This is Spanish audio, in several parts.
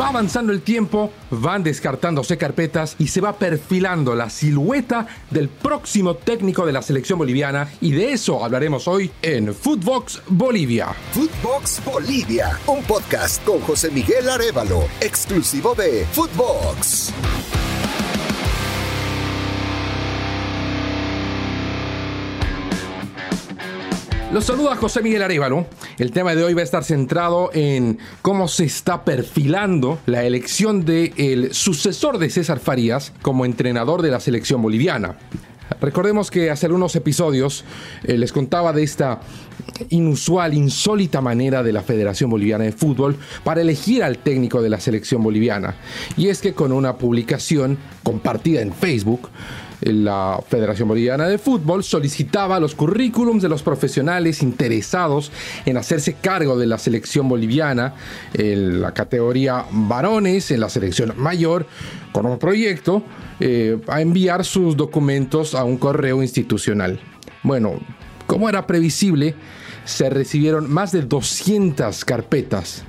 Va avanzando el tiempo, van descartándose carpetas y se va perfilando la silueta del próximo técnico de la selección boliviana y de eso hablaremos hoy en Footbox Bolivia. Footbox Bolivia, un podcast con José Miguel Arevalo, exclusivo de Footbox. Los saluda José Miguel Arevalo. El tema de hoy va a estar centrado en cómo se está perfilando la elección del sucesor de César Farías como entrenador de la selección boliviana. Recordemos que hace algunos episodios eh, les contaba de esta inusual, insólita manera de la Federación Boliviana de Fútbol para elegir al técnico de la selección boliviana. Y es que con una publicación compartida en Facebook, la Federación Boliviana de Fútbol solicitaba los currículums de los profesionales interesados en hacerse cargo de la selección boliviana en la categoría varones, en la selección mayor, con un proyecto eh, a enviar sus documentos a un correo institucional. Bueno, como era previsible, se recibieron más de 200 carpetas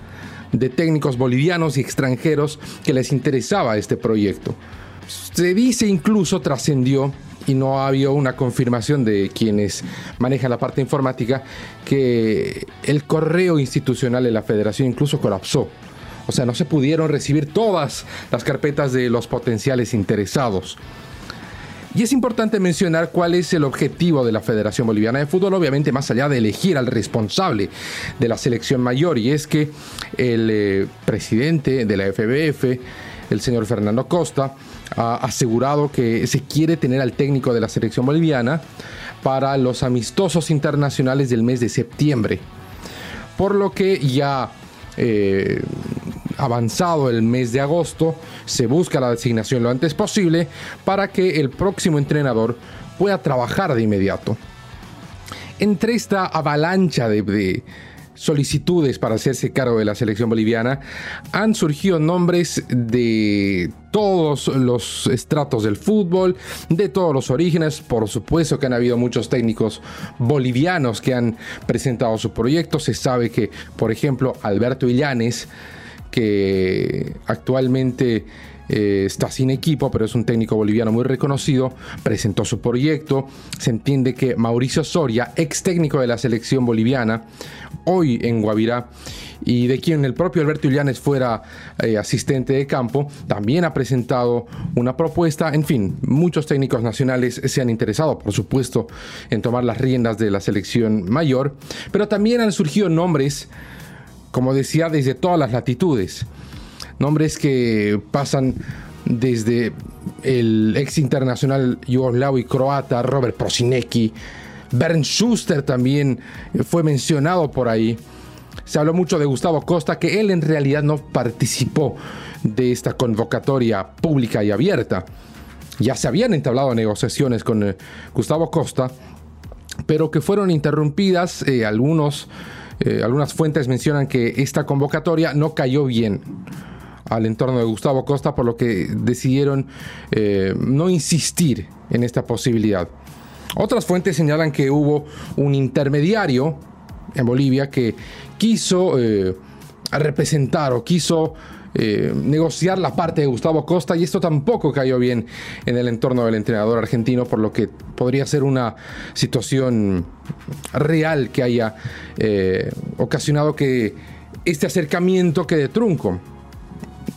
de técnicos bolivianos y extranjeros que les interesaba este proyecto. Se dice incluso, trascendió, y no ha habido una confirmación de quienes manejan la parte informática, que el correo institucional de la federación incluso colapsó. O sea, no se pudieron recibir todas las carpetas de los potenciales interesados. Y es importante mencionar cuál es el objetivo de la Federación Boliviana de Fútbol, obviamente más allá de elegir al responsable de la selección mayor, y es que el eh, presidente de la FBF, el señor Fernando Costa, ha asegurado que se quiere tener al técnico de la selección boliviana para los amistosos internacionales del mes de septiembre. Por lo que ya eh, avanzado el mes de agosto, se busca la designación lo antes posible para que el próximo entrenador pueda trabajar de inmediato. Entre esta avalancha de solicitudes para hacerse cargo de la selección boliviana, han surgido nombres de todos los estratos del fútbol, de todos los orígenes. Por supuesto que han habido muchos técnicos bolivianos que han presentado su proyecto. Se sabe que, por ejemplo, Alberto Illanes, que actualmente eh, está sin equipo, pero es un técnico boliviano muy reconocido, presentó su proyecto. Se entiende que Mauricio Soria, ex técnico de la selección boliviana, hoy en Guavirá, y de quien el propio Alberto Illanes fuera eh, asistente de campo, también ha presentado una propuesta. En fin, muchos técnicos nacionales se han interesado, por supuesto, en tomar las riendas de la selección mayor, pero también han surgido nombres, como decía, desde todas las latitudes nombres que pasan desde el ex internacional yugoslavo y croata Robert Prosinecki, Bernd Schuster también fue mencionado por ahí. Se habló mucho de Gustavo Costa, que él en realidad no participó de esta convocatoria pública y abierta. Ya se habían entablado negociaciones con eh, Gustavo Costa, pero que fueron interrumpidas. Eh, algunos, eh, algunas fuentes mencionan que esta convocatoria no cayó bien al entorno de Gustavo Costa, por lo que decidieron eh, no insistir en esta posibilidad. Otras fuentes señalan que hubo un intermediario en Bolivia que quiso eh, representar o quiso eh, negociar la parte de Gustavo Costa y esto tampoco cayó bien en el entorno del entrenador argentino, por lo que podría ser una situación real que haya ocasionado que este acercamiento quede trunco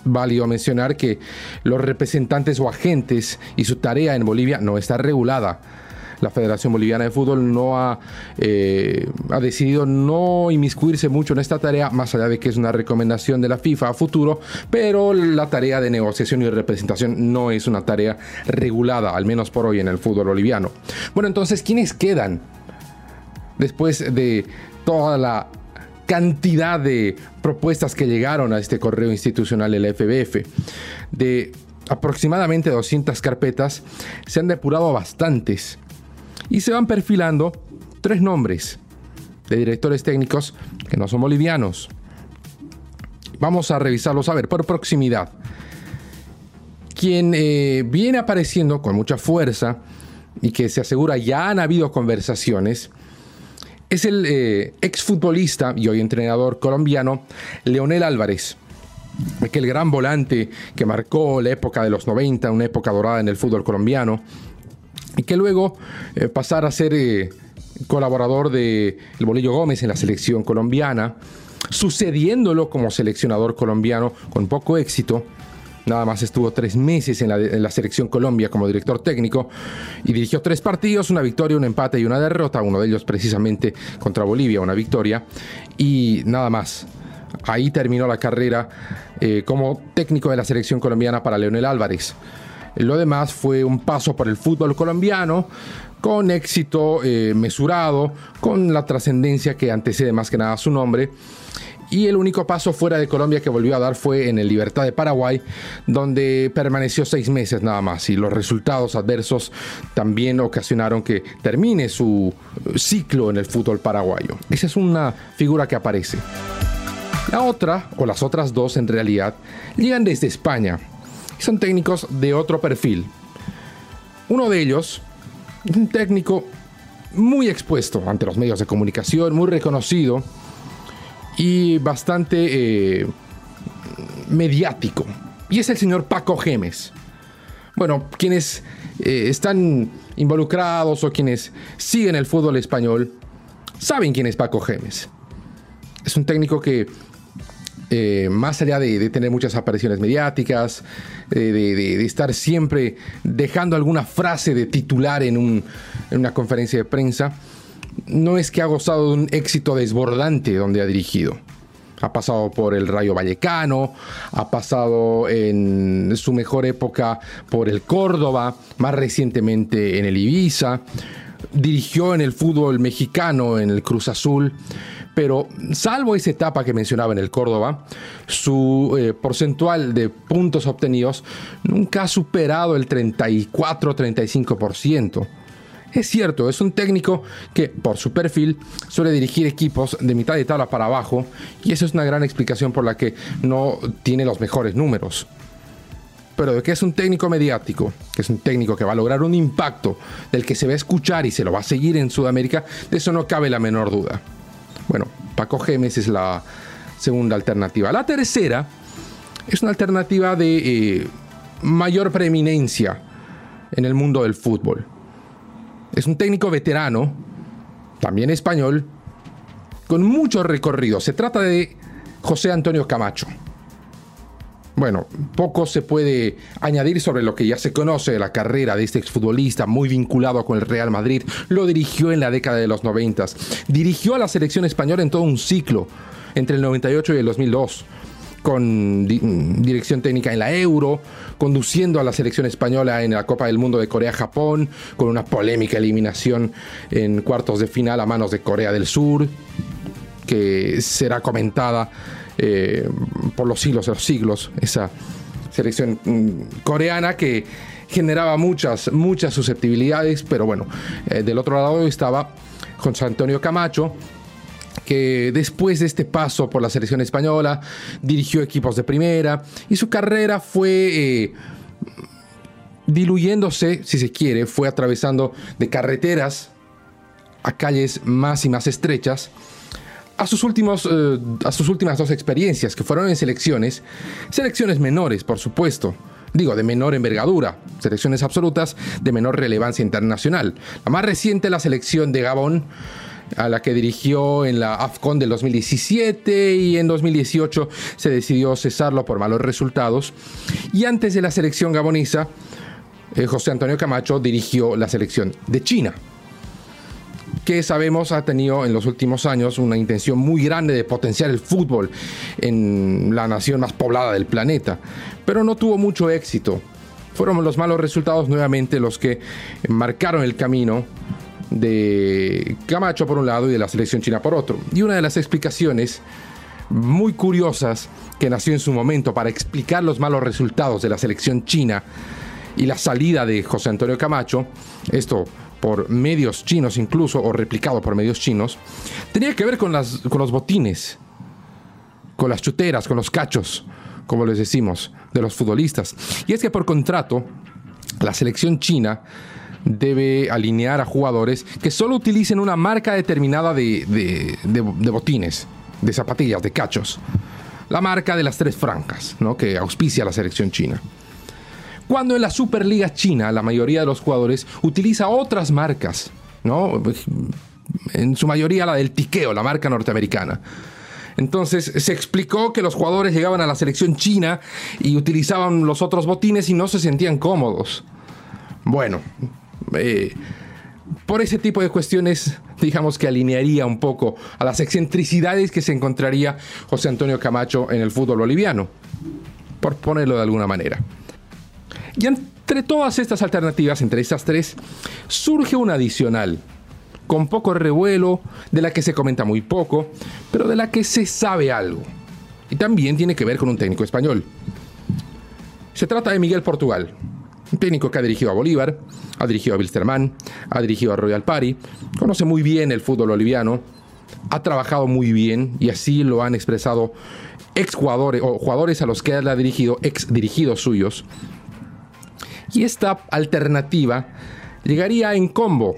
válido mencionar que los representantes o agentes y su tarea en Bolivia no está regulada. La Federación Boliviana de Fútbol no ha, eh, ha decidido no inmiscuirse mucho en esta tarea, más allá de que es una recomendación de la FIFA a futuro, pero la tarea de negociación y representación no es una tarea regulada, al menos por hoy en el fútbol boliviano. Bueno, entonces, ¿quiénes quedan? Después de toda la cantidad de propuestas que llegaron a este correo institucional del FBF. De aproximadamente 200 carpetas, se han depurado bastantes y se van perfilando tres nombres de directores técnicos que no son bolivianos. Vamos a revisarlos a ver por proximidad. Quien eh, viene apareciendo con mucha fuerza y que se asegura ya han habido conversaciones es el eh, exfutbolista y hoy entrenador colombiano Leonel Álvarez. aquel gran volante que marcó la época de los 90, una época dorada en el fútbol colombiano, y que luego eh, pasara a ser eh, colaborador de El Bolillo Gómez en la selección colombiana, sucediéndolo como seleccionador colombiano con poco éxito. Nada más estuvo tres meses en la, selección Colombia como director técnico y dirigió tres partidos, una victoria, un empate y una derrota, uno de ellos precisamente contra Bolivia, una victoria, y nada más. Ahí terminó la carrera eh, como técnico de la selección colombiana para Leonel Álvarez. Lo demás fue un paso por el fútbol colombiano con éxito eh, mesurado, con la trascendencia que antecede más que nada su nombre. Y el único paso fuera de Colombia que volvió a dar fue en el Libertad de Paraguay, donde permaneció seis meses nada más. Y los resultados adversos también ocasionaron que termine su ciclo en el fútbol paraguayo. Esa es una figura que aparece. La otra, o las otras dos en realidad, llegan desde España. Son técnicos de otro perfil. Uno de ellos, un técnico muy expuesto ante los medios de comunicación, muy reconocido y bastante eh, mediático. Y es el señor Paco Gemes. Bueno, quienes eh, están involucrados o quienes siguen el fútbol español saben quién es Paco Gemes. Es un técnico que eh, más allá de, tener muchas apariciones mediáticas, eh, de, estar siempre dejando alguna frase de titular en, una conferencia de prensa, no es que ha gozado de un éxito desbordante donde ha dirigido. Ha pasado por el Rayo Vallecano, ha pasado en su mejor época por el Córdoba, más recientemente en el Ibiza, dirigió en el fútbol mexicano, en el Cruz Azul pero salvo esa etapa que mencionaba en el Córdoba, su eh, porcentual de puntos obtenidos nunca ha superado el 34-35%. Es cierto, es un técnico que por su perfil suele dirigir equipos de mitad de tabla para abajo y esa es una gran explicación por la que no tiene los mejores números. Pero de que es un técnico mediático, que es un técnico que va a lograr un impacto del que se va a escuchar y se lo va a seguir en Sudamérica, de eso no cabe la menor duda. Bueno, Paco Gemes es la segunda alternativa. La tercera es una alternativa de eh, mayor preeminencia en el mundo del fútbol. Es un técnico veterano, también español, con mucho recorrido. Se trata de José Antonio Camacho. Bueno, poco se puede añadir sobre lo que ya se conoce de la carrera de este exfutbolista muy vinculado con el Real Madrid. Lo dirigió en la década de los 90. Dirigió a la selección española en todo un ciclo, entre el 98 y el 2002 con dirección técnica en la Euro, conduciendo a la selección española en la Copa del Mundo de Corea-Japón, con una polémica eliminación en cuartos de final a manos de Corea del Sur, que será comentada eh, por los siglos de los siglos, esa selección mm, coreana que generaba muchas, muchas susceptibilidades, pero bueno, eh, del otro lado estaba José Antonio Camacho, que después de este paso por la selección española dirigió equipos de primera y su carrera fue eh, diluyéndose, si se quiere, fue atravesando de carreteras a calles más y más estrechas a sus, últimos, eh, a sus últimas dos experiencias, que fueron en selecciones, selecciones menores, por supuesto, digo, de menor envergadura, selecciones absolutas de menor relevancia internacional. La más reciente, la selección de Gabón, a la que dirigió en la AFCON del 2017 y en 2018 se decidió cesarlo por malos resultados. Y antes de la selección gabonesa, eh, José Antonio Camacho dirigió la selección de China que sabemos ha tenido en los últimos años una intención muy grande de potenciar el fútbol en la nación más poblada del planeta, pero no tuvo mucho éxito. Fueron los malos resultados nuevamente los que marcaron el camino de Camacho por un lado y de la selección china por otro. Y una de las explicaciones muy curiosas que nació en su momento para explicar los malos resultados de la selección china y la salida de José Antonio Camacho, esto por medios chinos incluso, o replicado por medios chinos, tenía que ver con, las, con los botines, con las chuteras, con los cachos, como les decimos, de los futbolistas. Y es que por contrato, la selección china debe alinear a jugadores que solo utilicen una marca determinada de, de, botines, de zapatillas, de cachos. la marca de las tres francas, ¿no? que auspicia la selección china. Cuando en la Superliga China la mayoría de los jugadores utiliza otras marcas, ¿no? en su mayoría la del tiqueo, la marca norteamericana. Entonces se explicó que los jugadores llegaban a la selección china y utilizaban los otros botines y no se sentían cómodos. Bueno, eh, por ese tipo de cuestiones, digamos que alinearía un poco a las excentricidades que se encontraría José Antonio Camacho en el fútbol boliviano, por ponerlo de alguna manera. Y entre todas estas alternativas, entre estas tres, surge una adicional, con poco revuelo, de la que se comenta muy poco, pero de la que se sabe algo. Y también tiene que ver con un técnico español. Se trata de Miguel Portugal, un técnico que ha dirigido a Bolívar, ha dirigido a Wilstermann, ha dirigido a Royal Party, conoce muy bien el fútbol boliviano, ha trabajado muy bien y así lo han expresado ex jugadores o jugadores a los que ha dirigido, ex dirigidos suyos. Y esta alternativa llegaría en combo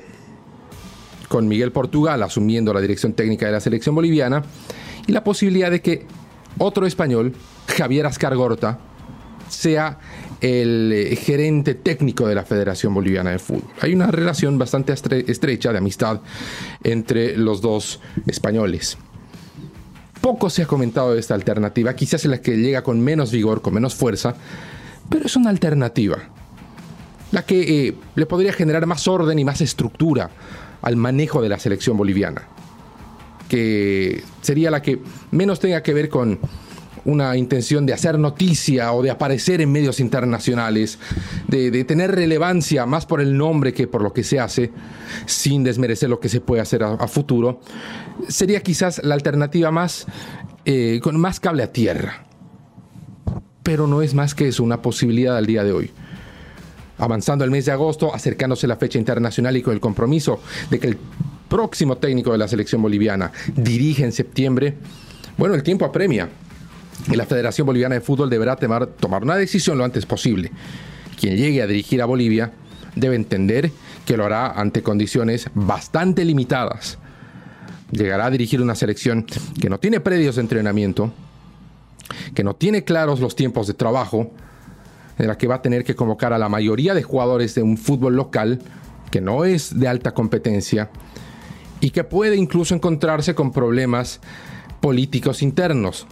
con Miguel Portugal asumiendo la dirección técnica de la selección boliviana y la posibilidad de que otro español, Javier Ascargorta, sea el eh, gerente técnico de la Federación Boliviana de Fútbol. Hay una relación bastante estrecha de amistad entre los dos españoles. Poco se ha comentado de esta alternativa, quizás es la que llega con menos vigor, con menos fuerza, pero es una alternativa, la que eh, le podría generar más orden y más estructura al manejo de la selección boliviana, que sería la que menos tenga que ver con una intención de hacer noticia o de aparecer en medios internacionales, de, tener relevancia más por el nombre que por lo que se hace, sin desmerecer lo que se puede hacer a, futuro, sería quizás la alternativa más eh, con más cable a tierra. Pero no es más que eso, una posibilidad al día de hoy. Avanzando el mes de agosto, acercándose la fecha internacional y con el compromiso de que el próximo técnico de la selección boliviana dirige en septiembre, bueno, el tiempo apremia y la Federación Boliviana de Fútbol deberá tomar una decisión lo antes posible. Quien llegue a dirigir a Bolivia debe entender que lo hará ante condiciones bastante limitadas. Llegará a dirigir una selección que no tiene predios de entrenamiento, que no tiene claros los tiempos de trabajo, en la que va a tener que convocar a la mayoría de jugadores de un fútbol local que no es de alta competencia y que puede incluso encontrarse con problemas políticos internos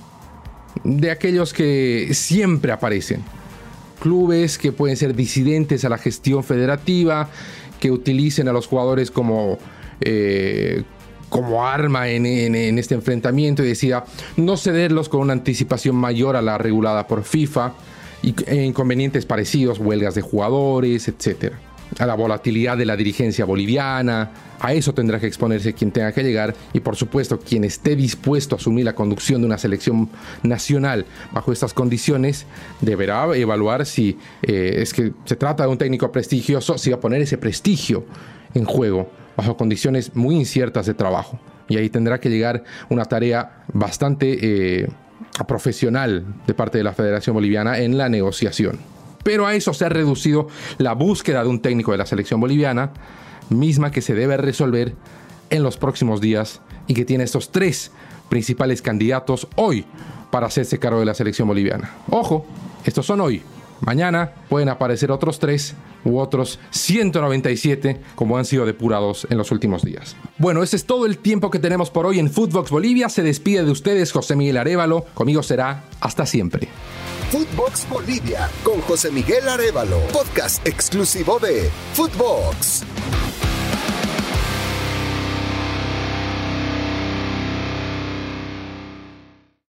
de aquellos que siempre aparecen. Clubes que pueden ser disidentes a la gestión federativa, que utilicen a los jugadores como, eh, como arma en, este enfrentamiento y decida no cederlos con una anticipación mayor a la regulada por FIFA, inconvenientes parecidos, huelgas de jugadores, etcétera a la volatilidad de la dirigencia boliviana. A eso tendrá que exponerse quien tenga que llegar y por supuesto quien esté dispuesto a asumir la conducción de una selección nacional bajo estas condiciones deberá evaluar si eh, es que se trata de un técnico prestigioso, si va a poner ese prestigio en juego bajo condiciones muy inciertas de trabajo. Y ahí tendrá que llegar una tarea bastante eh, profesional de parte de la Federación Boliviana en la negociación pero a eso se ha reducido la búsqueda de un técnico de la selección boliviana, misma que se debe resolver en los próximos días y que tiene estos tres principales candidatos hoy para hacerse cargo de la selección boliviana. Ojo, estos son hoy. Mañana pueden aparecer otros tres u otros 197 como han sido depurados en los últimos días. Bueno, ese es todo el tiempo que tenemos por hoy en Footbox Bolivia. Se despide de ustedes José Miguel Arevalo. Conmigo será hasta siempre. Footbox Bolivia con José Miguel Arevalo, podcast exclusivo de Footbox.